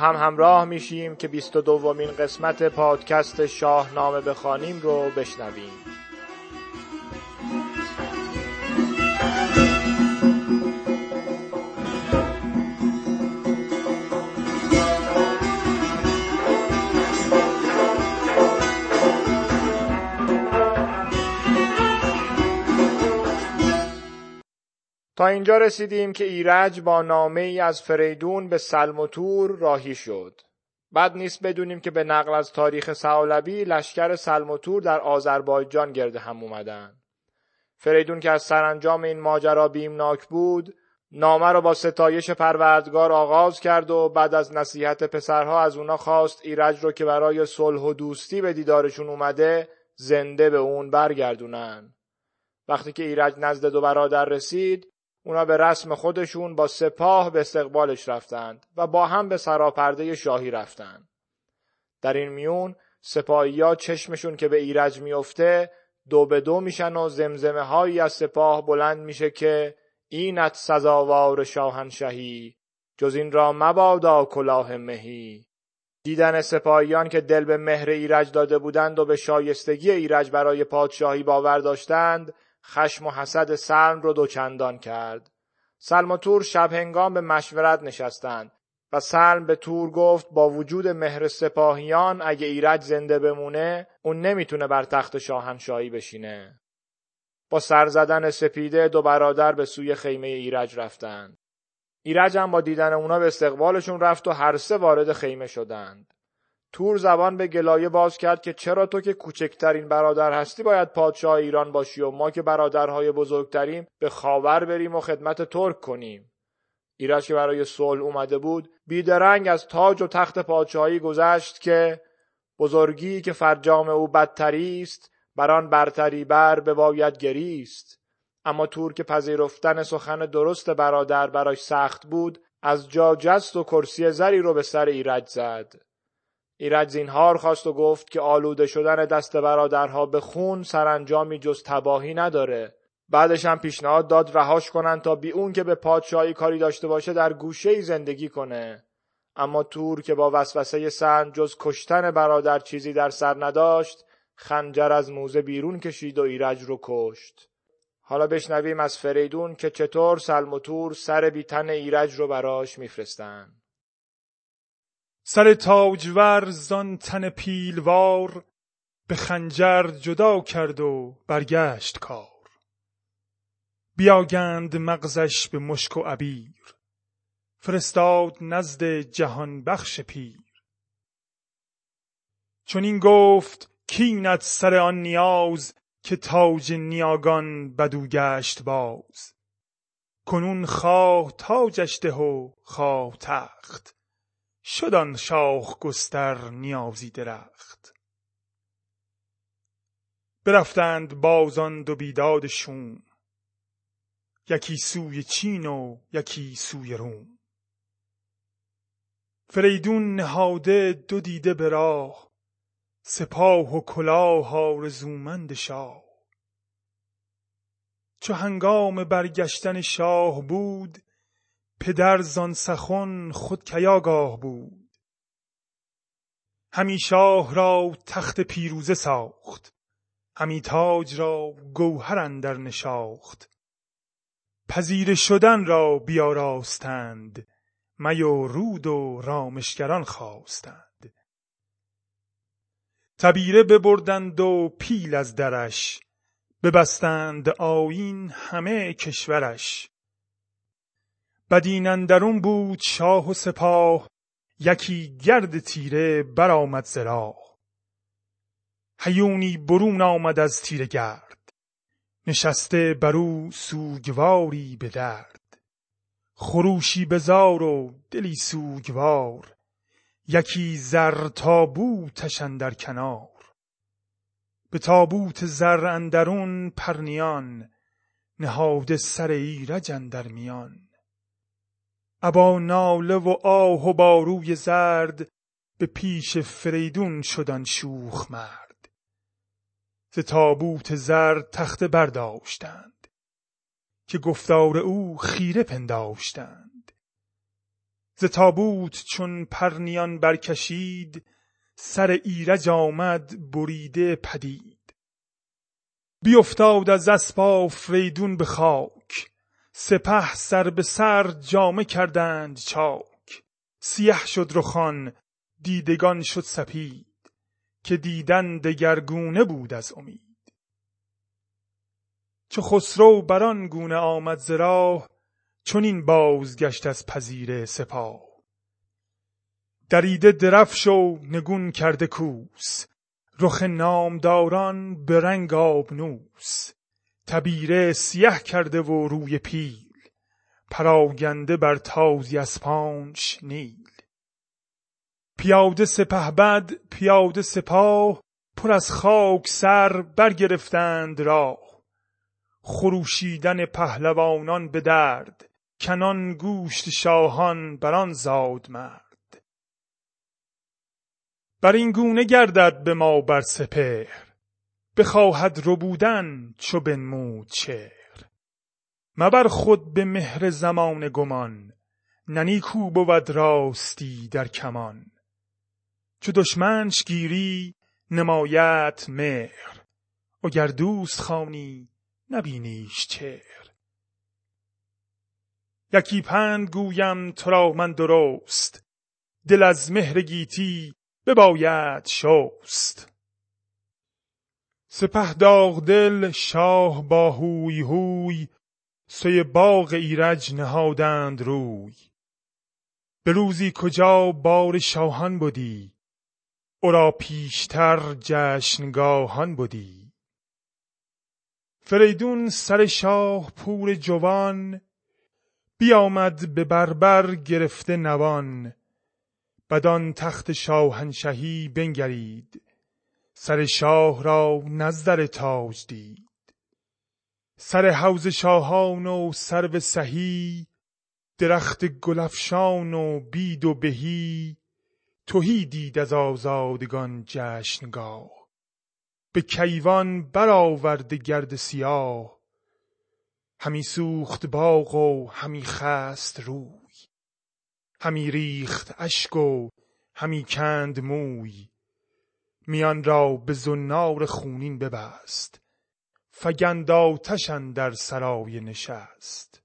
هم همراه میشیم که بیست و دومین قسمت پادکست شاهنامه بخوانیم رو بشنویم. تا اینجا رسیدیم که ایرج با نامه ای از فریدون به سلم و تور راهی شد. بد نیست بدونیم که به نقل از تاریخ سعالبی لشکر سلم و تور در آذربایجان گرد هم اومدن. فریدون که از سرانجام این ماجرا بیمناک بود، نامه را با ستایش پروردگار آغاز کرد و بعد از نصیحت پسرها از اونا خواست ایرج رو که برای صلح و دوستی به دیدارشون اومده زنده به اون برگردونن. وقتی که ایرج نزد دو برادر رسید اونا به رسم خودشون با سپاه به استقبالش رفتند و با هم به سراپرده شاهی رفتند. در این میون سپاهیا چشمشون که به ایرج میفته دو به دو میشن و زمزمه هایی از سپاه بلند میشه که اینت سزاوار شاهنشهی جز این را مبادا کلاه مهی دیدن سپاهیان که دل به مهر ایرج داده بودند و به شایستگی ایرج برای پادشاهی باور داشتند خشم و حسد سلم رو دوچندان کرد. سلم و تور شب هنگام به مشورت نشستند و سلم به تور گفت با وجود مهر سپاهیان اگه ایرج زنده بمونه اون نمی‌تونه بر تخت شاهنشاهی بشینه. با سر زدن سپیده دو برادر به سوی خیمه ایرج رفتند. ایرج هم با دیدن اونا به استقبالشون رفت و هر سه وارد خیمه شدند. تور زبان به گلایه باز کرد که چرا تو که کوچکترین برادر هستی باید پادشاه ایران باشی و ما که برادرهای بزرگتریم به خاور بریم و خدمت ترک کنیم. ایرج که برای صلح اومده بود بیدرنگ از تاج و تخت پادشاهی گذشت که بزرگی که فرجام او بدتری است بر آن برتری بر بباید گریست. اما تور که پذیرفتن سخن درست برادر براش سخت بود از جا جست و کرسی زری رو به سر ایرج زد. ایرج زینهار خواست و گفت که آلوده شدن دست برادرها به خون سرانجامی جز تباهی نداره. بعدش هم پیشنهاد داد رهاش کنن تا بی اون که به پادشاهی کاری داشته باشه در گوشه زندگی کنه. اما تور که با وسوسه سن جز کشتن برادر چیزی در سر نداشت خنجر از موزه بیرون کشید و ایرج رو کشت. حالا بشنویم از فریدون که چطور سلم و تور سر بیتن ایرج رو براش میفرستن. سر تاجور زان تن پیلوار به خنجر جدا کرد و برگشت کار. بیاگند مغزش به مشک و عبیر فرستاد نزد جهان بخش پیر. چون این گفت کینت سر آن نیاز که تاج نیاگان بدو گشت باز. کنون خواه تاجش ده و خواه تخت. شد شاخ گستر نیازی درخت. برفتند بازان دو بیداد شوم. یکی سوی چین و یکی سوی روم. فریدون نهاده دو دیده به راه سپاه و کلاه آرزومند شاه. چو هنگام برگشتن شاه بود پدر زان سخن خود کیاگاه بود. همی شاه را تخت پیروزه ساخت. همی تاج را گوهر اندر نشاخت. پذیر شدن را بیاراستند. می و رود و رامشگران خواستند. تبیره ببردند و پیل از درش. ببستند آیین همه کشورش. بدین بود شاه و سپاه یکی گرد تیره برآمد ز راه. هیونی برون آمد از تیره گرد نشسته بر او سوگواری به درد. خروشی بزار و دلی سوگوار یکی زر تابوتش اندر کنار. به تابوت زر اندرون پرنیان نهاده سر ایرج اندر میان. ابا ناله و آه و باروی زرد به پیش فریدون شدن شوخ مرد. ز تابوت زر تخته برداشتند که گفتار او خیره پنداشتند. ز تابوت چون پرنیان برکشید سر ایرج آمد بریده پدید. بیافتاد از اسب فریدون به خاک. سپه سر به سر جامه کردند چاک. سیه شد رخان دیدگان شد سپید که دیدن دگرگونه بود از امید. چو خسرو بران گونه آمد ز راه چنین بازگشت از پذیره سپاه. دریده درفش و نگون کرده کوس رخ نامداران به رنگ آبنوس. تبیره سیه کرده و روی پیل پراگنده بر تازی اسپانش نیل. پیاده سپهبد پیاده سپاه پر از خاک سر برگرفتند راه. خروشیدن پهلوانان به درد کنان گوشت شاهان بران زاد مرد. بر این گونه گردد به ما بر سپهر. بخواهد ربودن چو بنمود چهر. مبر خود به مهر زمانه گمان نه نیکو بود راستی در کمان. چو دشمنش گیری نمایت مهر. وگر دوست خوانی نبینیش چهر. یکی پند گویم تو را من درست دل از مهر گیتی بباید شست. سپهدار دل شاه با هوی هوی سوی باغ ایرج نهادند روی. به روزی کجا بار شاهان بدی او را پیشتر جشنگاهان بدی. فریدون سر شاه پور جوان بیامد به بربر گرفته نوان. بدان تخت شاهنشهی بنگرید سر شاه را نزدر تاج دید. سر حوز شاهان و سرو سهی درخت گلفشان و بید و بهی تهی دید از آزادگان جشنگاه. به کیوان برآورده گرد سیاه همی سوخت باغ و همی خست روی. همی ریخت اشک و همی کند موی. میان را به زنار خونین ببست فگند آتش اندر سرای نشست.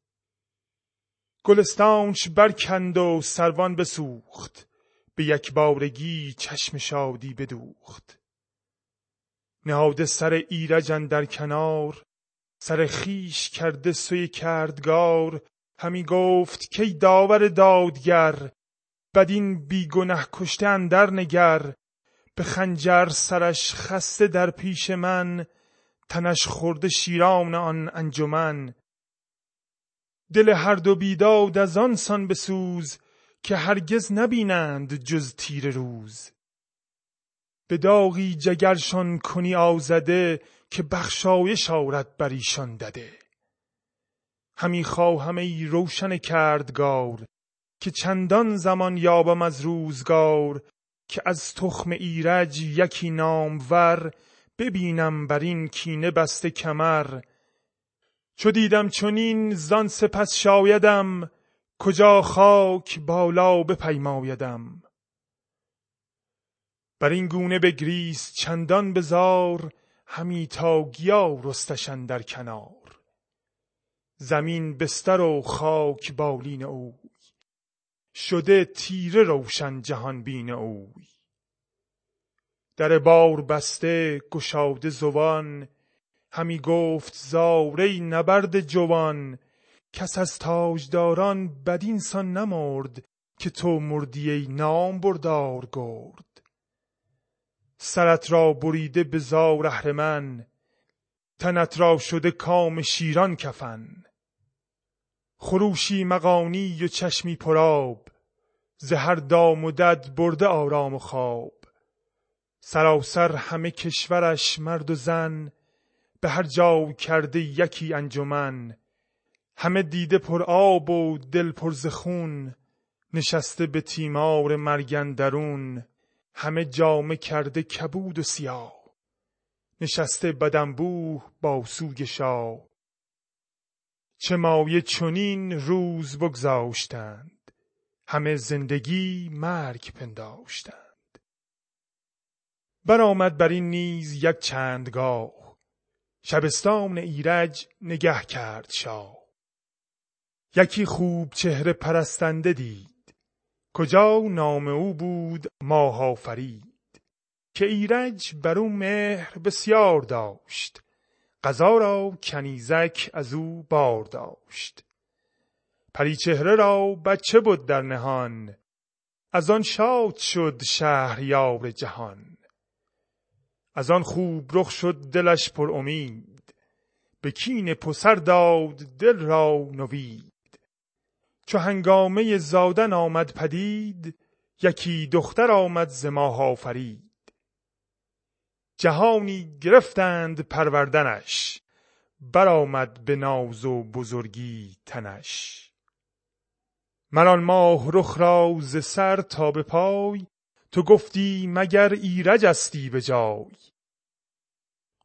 گلستانش برکند و سروان بسوخت به یکبارگی چشم شادی بدوخت. نهاده سر ایرج اندر کنار سر خویش کرده سوی کردگار همی گفت کای داور دادگر بدین بی گنه کشته اندر نگر به خنجر سرش خسته در پیش من تنش خورده شیران آن انجمن. دل هر دو بیداد از آن سان بسوز که هرگز نبینند جز تیر روز. به داغی جگرشان کنی آزده که بخشایش آرد بر ایشان دده. همی خواهم ای روشن کردگار که چندان زمان یابم از روزگار که از تخم ایرج یکی نامور ببینم بر این کینه بسته کمر. چو دیدم چنین زان سپس شایدم کجا خاک بالا بپیمایدم. بر این گونه بگریست چندان بزار همی تا گیا رستش در کنار. زمین بستر و خاک بالین اوی شده تیره روشن جهان بین اوی. در بار بسته گشاده زبان همی گفت زار ای نبرد جوان کس از تاجداران بدین سان نمرد که تو مردی ای نامبردار گرد. سرت را بریده به زار اهرمن تنت را شده کام شیران کفن. خروشی مغانی و چشمی پرآب ز هر دام و دد برده آرام و خواب. سراسر همه کشورش مرد و زن به هر جا کرده یکی انجمن. همه دیده پر آب و دل پر ز خون نشسته به تیمار مرگ اندرون. همه جامه کرده کبود و سیاه نشسته بدانبوه با سوگ شاه. چه مایه چنین روز بگذاشتند. همه زندگی مرگ پنداشتند. برآمد بر این نیز یک چندگاه. شبستان ایرج نگه کرد شاه. یکی خوب چهره پرستنده دید. کجا نام او بود؟ ماه آفرید که ایرج بر او مهر بسیار داشت. قضا را کنیزک از او بار داشت پریچهره را بچه بود در نهان. از آن شاد شد شهریار جهان. از آن خوب رخ شد دلش پر امید. به کین پسر داد دل را نوید. چو هنگامه زادن آمد پدید یکی دختر آمد ز ماه آفرید. جهانی گرفتند پروردنش برآمد به ناز و بزرگی تنش. مر آن ماه رخ را ز سر تا به پای تو گفتی مگر ایرجستی به جای؟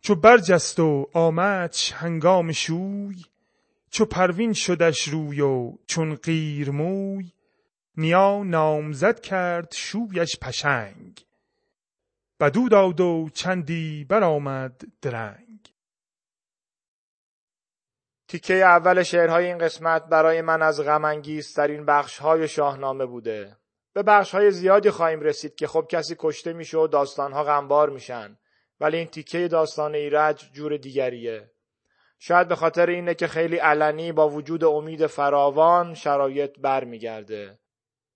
چو برجست و آمدش هنگام شوی چو پروین شدش روی و چون قیر موی نیا نامزد کرد شویش پشنگ. بدو داد و چندی برآمد درنگ. تیکه اول شعرهای این قسمت برای من از غم ترین بخش های شاهنامه بوده. به بخش های زیادی خواهیم رسید که خب کسی کشته میشه و داستان ها غمبار میشن. ولی این تیکه داستان ایرج جور دیگریه. شاید به خاطر اینه که خیلی علنی با وجود امید فراوان شرایط برمیگرده.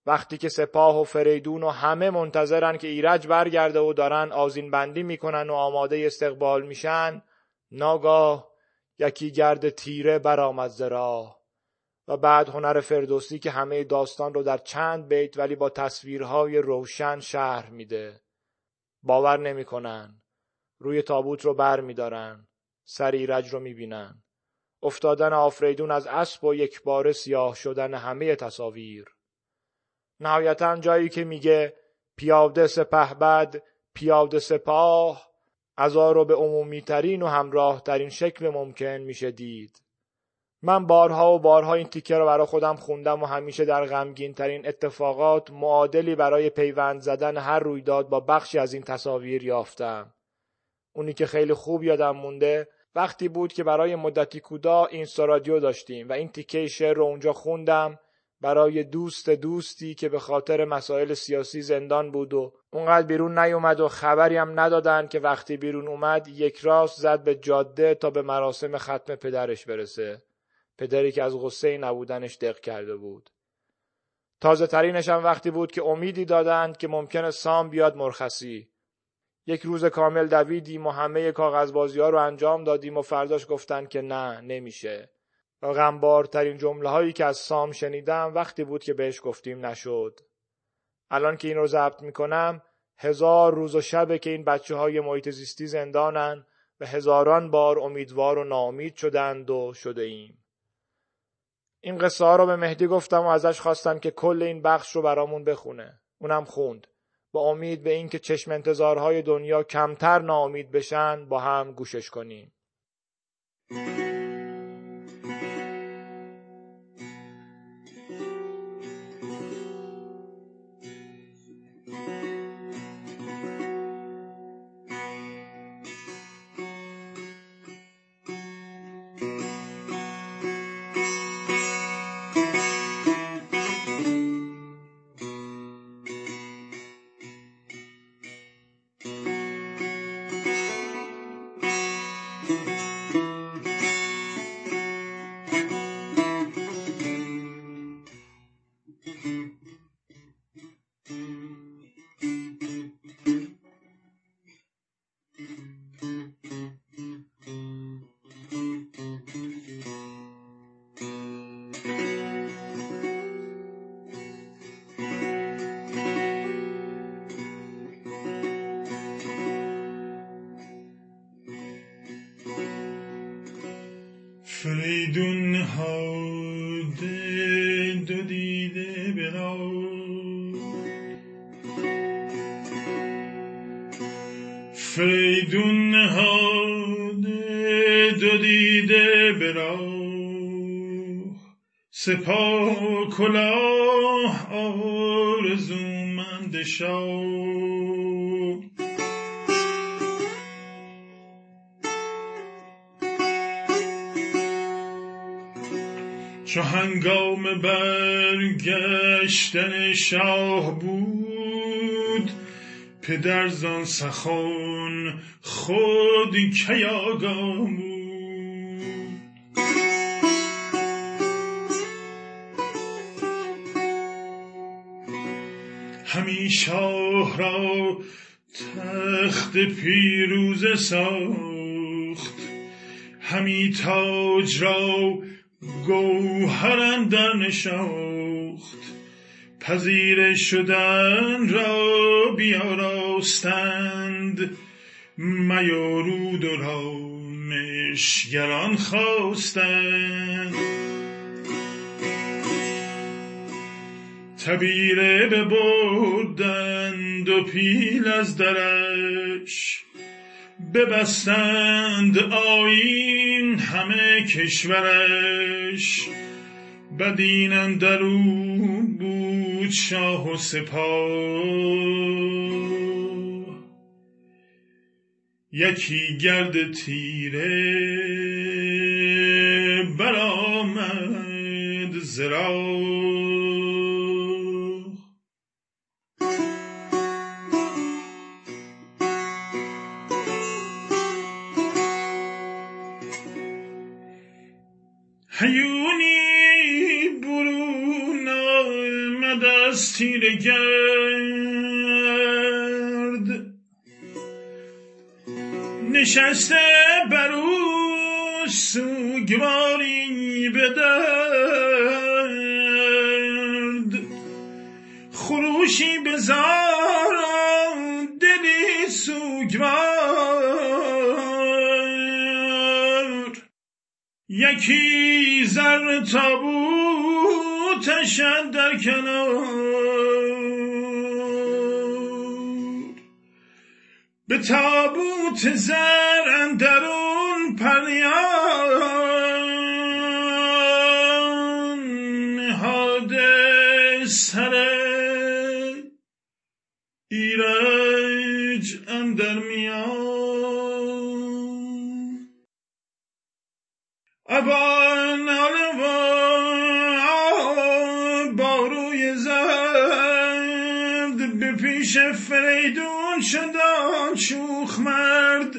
وقتی که سپاه و فریدون و همه منتظرن که ایرج برگرده و دارن آزین بندی می‌کنن و آماده استقبال میشن ناگاه یکی گرد تیره برآمد ز راه و بعد هنر فردوسی که همه داستان رو در چند بیت ولی با تصویرهای روشن شهر میده. باور نمی‌کنن. روی تابوت رو بر میدارن. سر ایرج رو می‌بینن. افتادن آفریدون از اسب و یک بار سیاه شدن همه تصاویر. نهایتا جایی که میگه پیاده سپه بد پیاده سپاه ازا رو به عمومی ترین و همراه ترین شکل ممکن میشه دید. من بارها و بارها این تیکه رو برای خودم خوندم و همیشه در غمگین ترین اتفاقات معادلی برای پیوند زدن هر رویداد با بخشی از این تصاویر یافتم. اونی که خیلی خوب یادم مونده وقتی بود که برای مدتی کودا این رادیو داشتیم و این تیکه شعر رو اونجا خوندم برای دوست دوستی که به خاطر مسائل سیاسی زندان بود و اونقدر بیرون نیومد و خبری هم ندادن که وقتی بیرون اومد یک راست زد به جاده تا به مراسم ختم پدرش برسه. پدری که از غصه نبودنش دق کرده بود. تازه ترینش هم وقتی بود که امیدی دادند که ممکنه سام بیاد مرخصی. یک روز کامل دویدیم و همه کاغذبازی ها رو انجام دادیم و فرداش گفتن که نه نمیشه. غمبارترین جمله هایی که از سام شنیدم وقتی بود که بهش گفتیم نشد الان که این رو ضبط می‌کنم هزار روز و شبه که این بچه های محیط زیستی زندانن و هزاران بار امیدوار و ناامید شدند و شده ایم. این قصه ها رو به مهدی گفتم و ازش خواستم که کل این بخش رو برامون بخونه. اونم خوند. با امید به اینکه چشم انتظارهای دنیا کمتر ناامید بشن با هم گوشش کنیم. فریدون نهاده دو دیده برا فریدون نهاده دو دیده برا سپاه کلاه آرزومند شاه. چو هنگام برگشتن شاه بود پدر زان سخن خود کی بود؟ همی شاه را تخت پیروز ساخت همی تاج را گوهر در نشاخت. پذیر شدن را بیاراستند. میارود و رامشگران خواستند. تبیره ببردند و پیل از درش. ببستند آین همه کشورش. بدین اندرو بود شاه و سپاه. یکی گرد تیره برآمد زرا گرد نشسته برو سوگواری بدرد خروشی بزار دلی سوگوار. یکی زر تابوتش در کنار. تابوت زر اندرون پریان نهاده سر ایرج اندر میان. پیش فریدون شدان شوخ مرد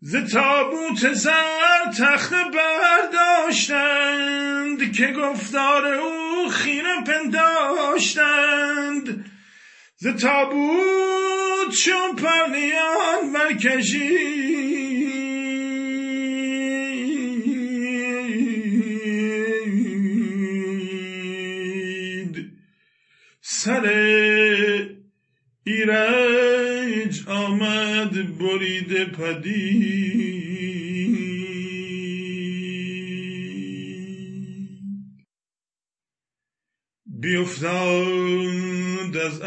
ز تابوت زر تخت برداشتند که گفتار او خیره پنداشتند. ز تابوت چون پرنیان برکشید پدید بیفتاد از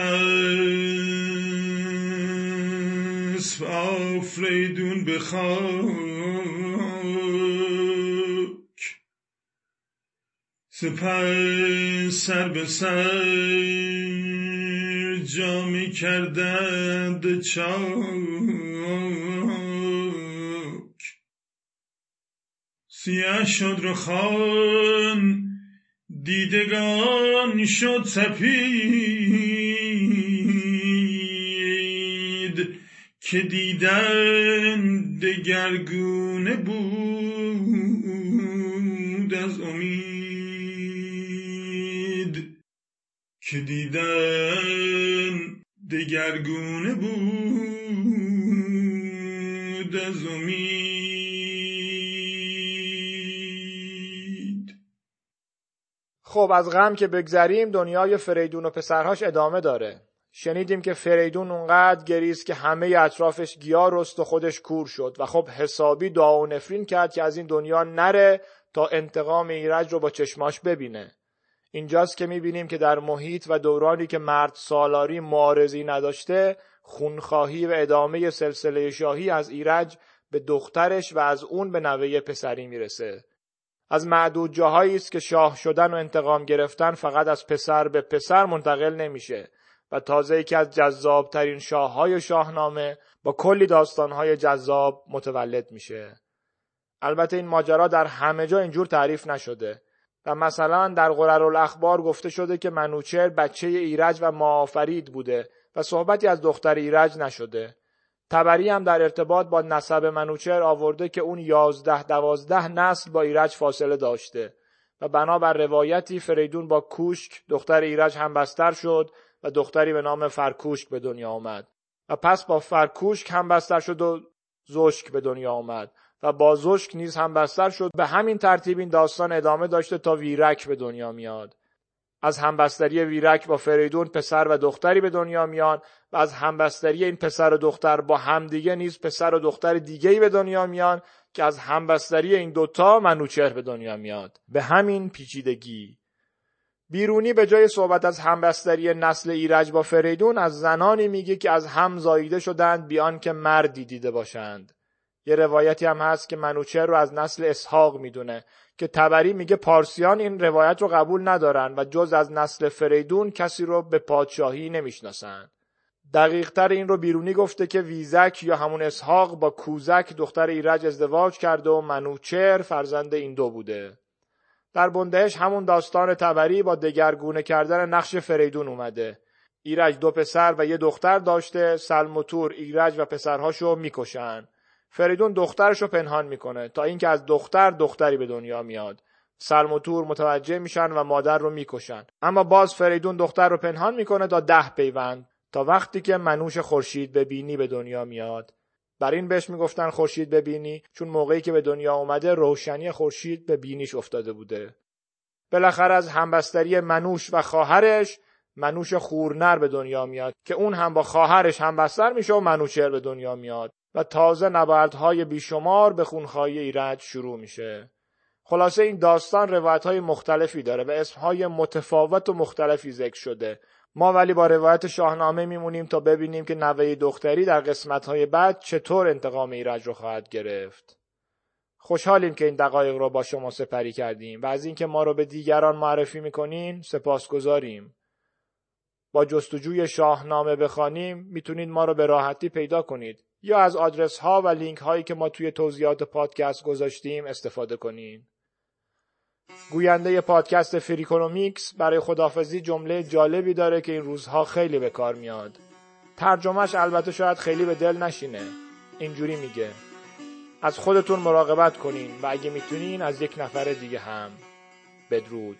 اسب آفریدون به خاک. سر به سر. جا می کردند چاک. سیاه شد رخان دیدگان شد سپید. که دیدن دگرگونه بود. که دیدن دگرگونه بود از امید. خب از غم که بگذریم دنیای فریدون و پسرهاش ادامه داره. شنیدیم که فریدون اونقدر گریست که همه اطرافش گیا رست و خودش کور شد و خب حسابی دعا و نفرین کرد که از این دنیا نره تا انتقام ایرج رو با چشماش ببینه. اینجاست که می‌بینیم که در محیط و دورانی که مرد سالاری معارضی نداشته خونخواهی و ادامه سلسله شاهی از ایرج به دخترش و از اون به نوه پسری می‌رسه. از معدود جاهایی است که شاه شدن و انتقام گرفتن فقط از پسر به پسر منتقل نمیشه و تازه یکی از جذابترین شاههای شاهنامه با کلی داستانهای جذاب متولد میشه. البته این ماجرا در همه جا اینجور تعریف نشده. و مثلا در الاخبار گفته شده که منوچر بچه ایرج و معافرید بوده و صحبتی از دختر ایرج نشده. تبری هم در ارتباط با نسب منوچر آورده که اون یازده دوازده نسل با ایرج فاصله داشته و بنابر روایتی فریدون با کوشک دختر ایرج هم بستر شد و دختری به نام فرکوشک به دنیا آمد. و پس با فرکوشک هم بستر شد و زوشک به دنیا آمد. و با زوشک نیز هم بستر شد. به همین ترتیب این داستان ادامه داشته تا ویرک به دنیا میاد. از همبستری ویرک با فریدون پسر و دختری به دنیا میان و از همبستری این پسر و دختر با همدیگه نیز پسر و دختر دیگه به دنیا میان که از همبستری این دوتا منوچهر به دنیا میاد. به همین پیچیدگی. بیرونی به جای صحبت از همبستری نسل ایرج با فریدون از زنانی میگه که از هم زاییده شدند بیان که مردی دیده باشند. یه روایتی هم هست که منوچهر رو از نسل اسحاق می‌دونه که تبری میگه پارسیان این روایت رو قبول ندارن و جز از نسل فریدون کسی رو به پادشاهی نمی‌شناسن. دقیق تر این رو بیرونی گفته که ویزک یا همون اسحاق با کوزک دختر ایرج ازدواج کرده و منوچر فرزند این دو بوده. در بندهش همون داستان تبری با دگرگونه کردن نقش فریدون اومده. ایرج دو پسر و یه دختر داشته سلموتور ایرج و پسرهاشو می‌کشن. فریدون دخترش رو پنهان می‌کنه تا اینکه از دختر دختری به دنیا میاد. سلم و تور متوجه میشن و مادر رو می‌کشن. اما باز فریدون دختر رو پنهان می‌کنه تا ده پیوند تا وقتی که منوش خورشید ببینی به دنیا میاد. بر این بهش می‌گفتن خورشید ببینی چون موقعی که به دنیا اومده روشنی خورشید به بینیش افتاده بوده. بالاخره از همبستری منوش و خواهرش منوش خورنر به دنیا میاد که اون هم با خواهرش همبستر میشه و منوچر به دنیا میاد. و تازه نبردهای بیشمار به خونخواهی ایرج شروع میشه. خلاصه این داستان روایت های مختلفی داره و اسمهای متفاوت و مختلفی ذکر شده. ما ولی با روایت شاهنامه میمونیم تا ببینیم که نوه دختری در قسمت های بعد چطور انتقام ایرج رو خواهد گرفت. خوشحالیم که این دقایق رو با شما سپری کردیم و از اینکه ما رو به دیگران معرفی می‌کنین سپاسگزاریم. با جستجوی شاهنامه بخوانیم می‌تونید ما رو به راحتی پیدا کنید. یا از آدرس ها و لینک هایی که ما توی توضیحات پادکست گذاشتیم استفاده کنین. گوینده پادکست Freakonomics برای خدافظی جمله جالبی داره که این روزها خیلی به کار میاد. ترجمهش البته شاید خیلی به دل نشینه. اینجوری میگه از خودتون مراقبت کنین و اگه می‌تونین از یک نفر دیگه هم بدرود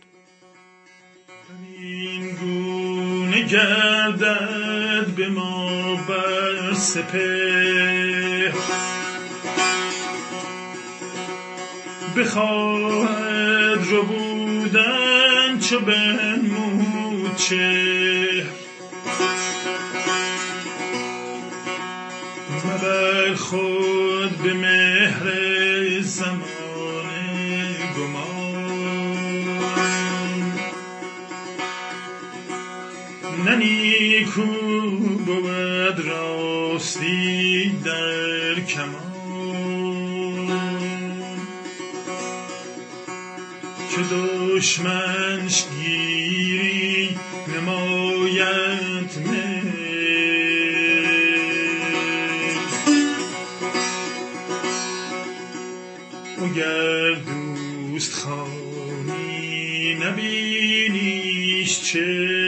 این گونه گردد به ما بر سپه بخواهد رو بودن چو موچه مبر خود به دشمنش گیری نمایت اگر دوست خانی نبینیش چه